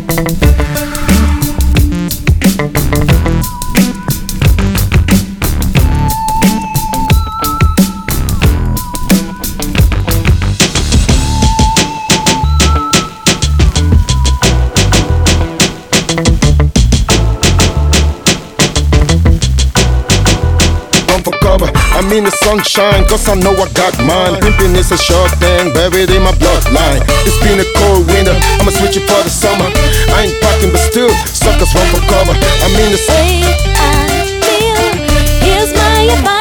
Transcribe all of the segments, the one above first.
thank you mean the sunshine, cause I know I got mine. Pimping is a short thing, buried in my bloodline. It's been a cold winter, I'ma switch it for the summer. I ain't packing, but still, suckers run for cover. I mean the way I feel. Here's my advice.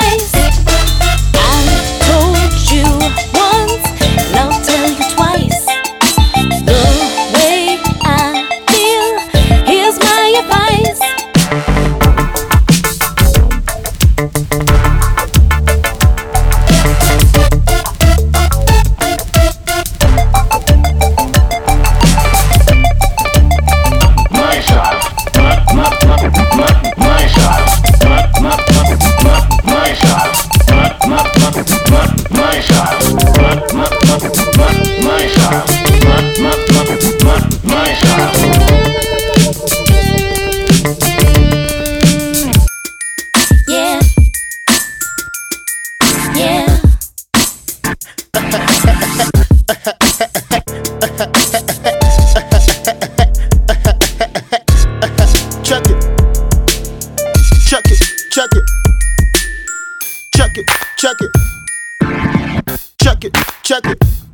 Check it, check it. Check it, check it.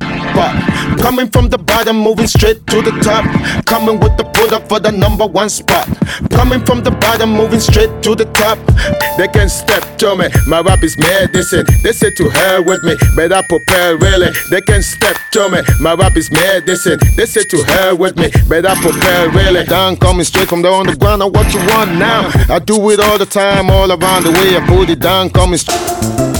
Coming from the bottom, moving straight to the top. Coming with the up for the number one spot. Coming from the bottom, moving straight to the top. They can step to me. My rap is medicine. They say to hell with me, I prepare really. They can step to me. My rap is medicine. They say to hell with me, I prepare really. Down coming straight from the underground. Now what you want now? I do it all the time, all around the way. I put it down, coming straight.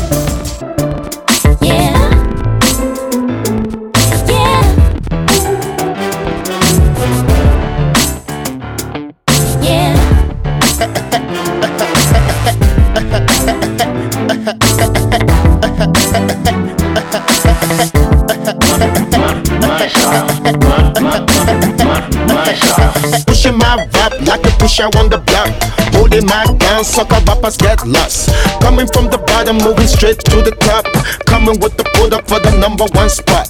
A pusher on the block. Holding my down, sucker rappers get lost. Coming from the bottom, moving straight to the top. Coming with the put up for the number one spot.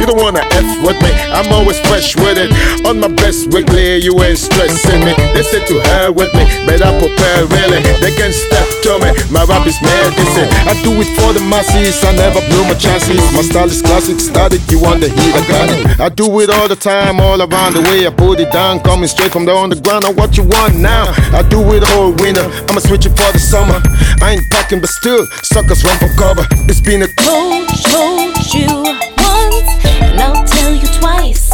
You don't wanna F with me, I'm always fresh with it. On my best weekly, you ain't stressing me. They say to hell with me, I prepare really. They can step to me, my rap is medicine. I do it for the masses, I never blew my chances. My style is classic, static, you want the heat, I got it. I do it all the time, all around the way. I put it down, coming straight from the underground. Now what you want now? I do it all winter, I'ma switch it for the summer. I ain't packing, but still, suckers run for cover. It's been a Told, told you once, and I'll tell you twice.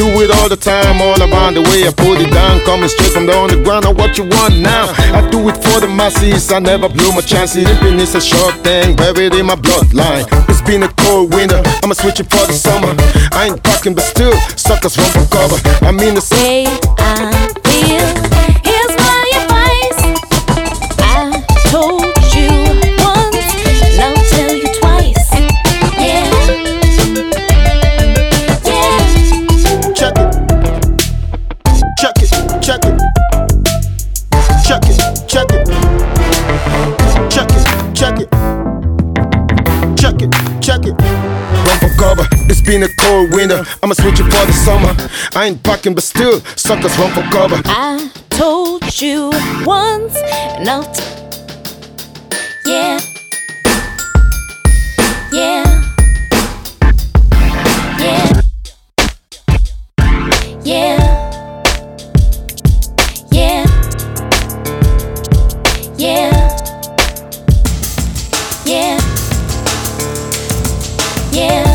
Do it all the time, all around the way. I put it down, coming straight from the underground. Now what you want now? I do it for the masses. I never blew my chances. Limping is a short thing, buried in my bloodline. Been a cold winter. I'ma switch it for the summer. I ain't packing, but still, suckers for cover. I mean the way I'm it's been a cold winter. I'ma switch it for the summer. I ain't backing, but still, suckers run for cover. I told you once, and I'll t- you Yeah. Yeah. Yeah. Yeah. Yeah. Yeah. Yeah.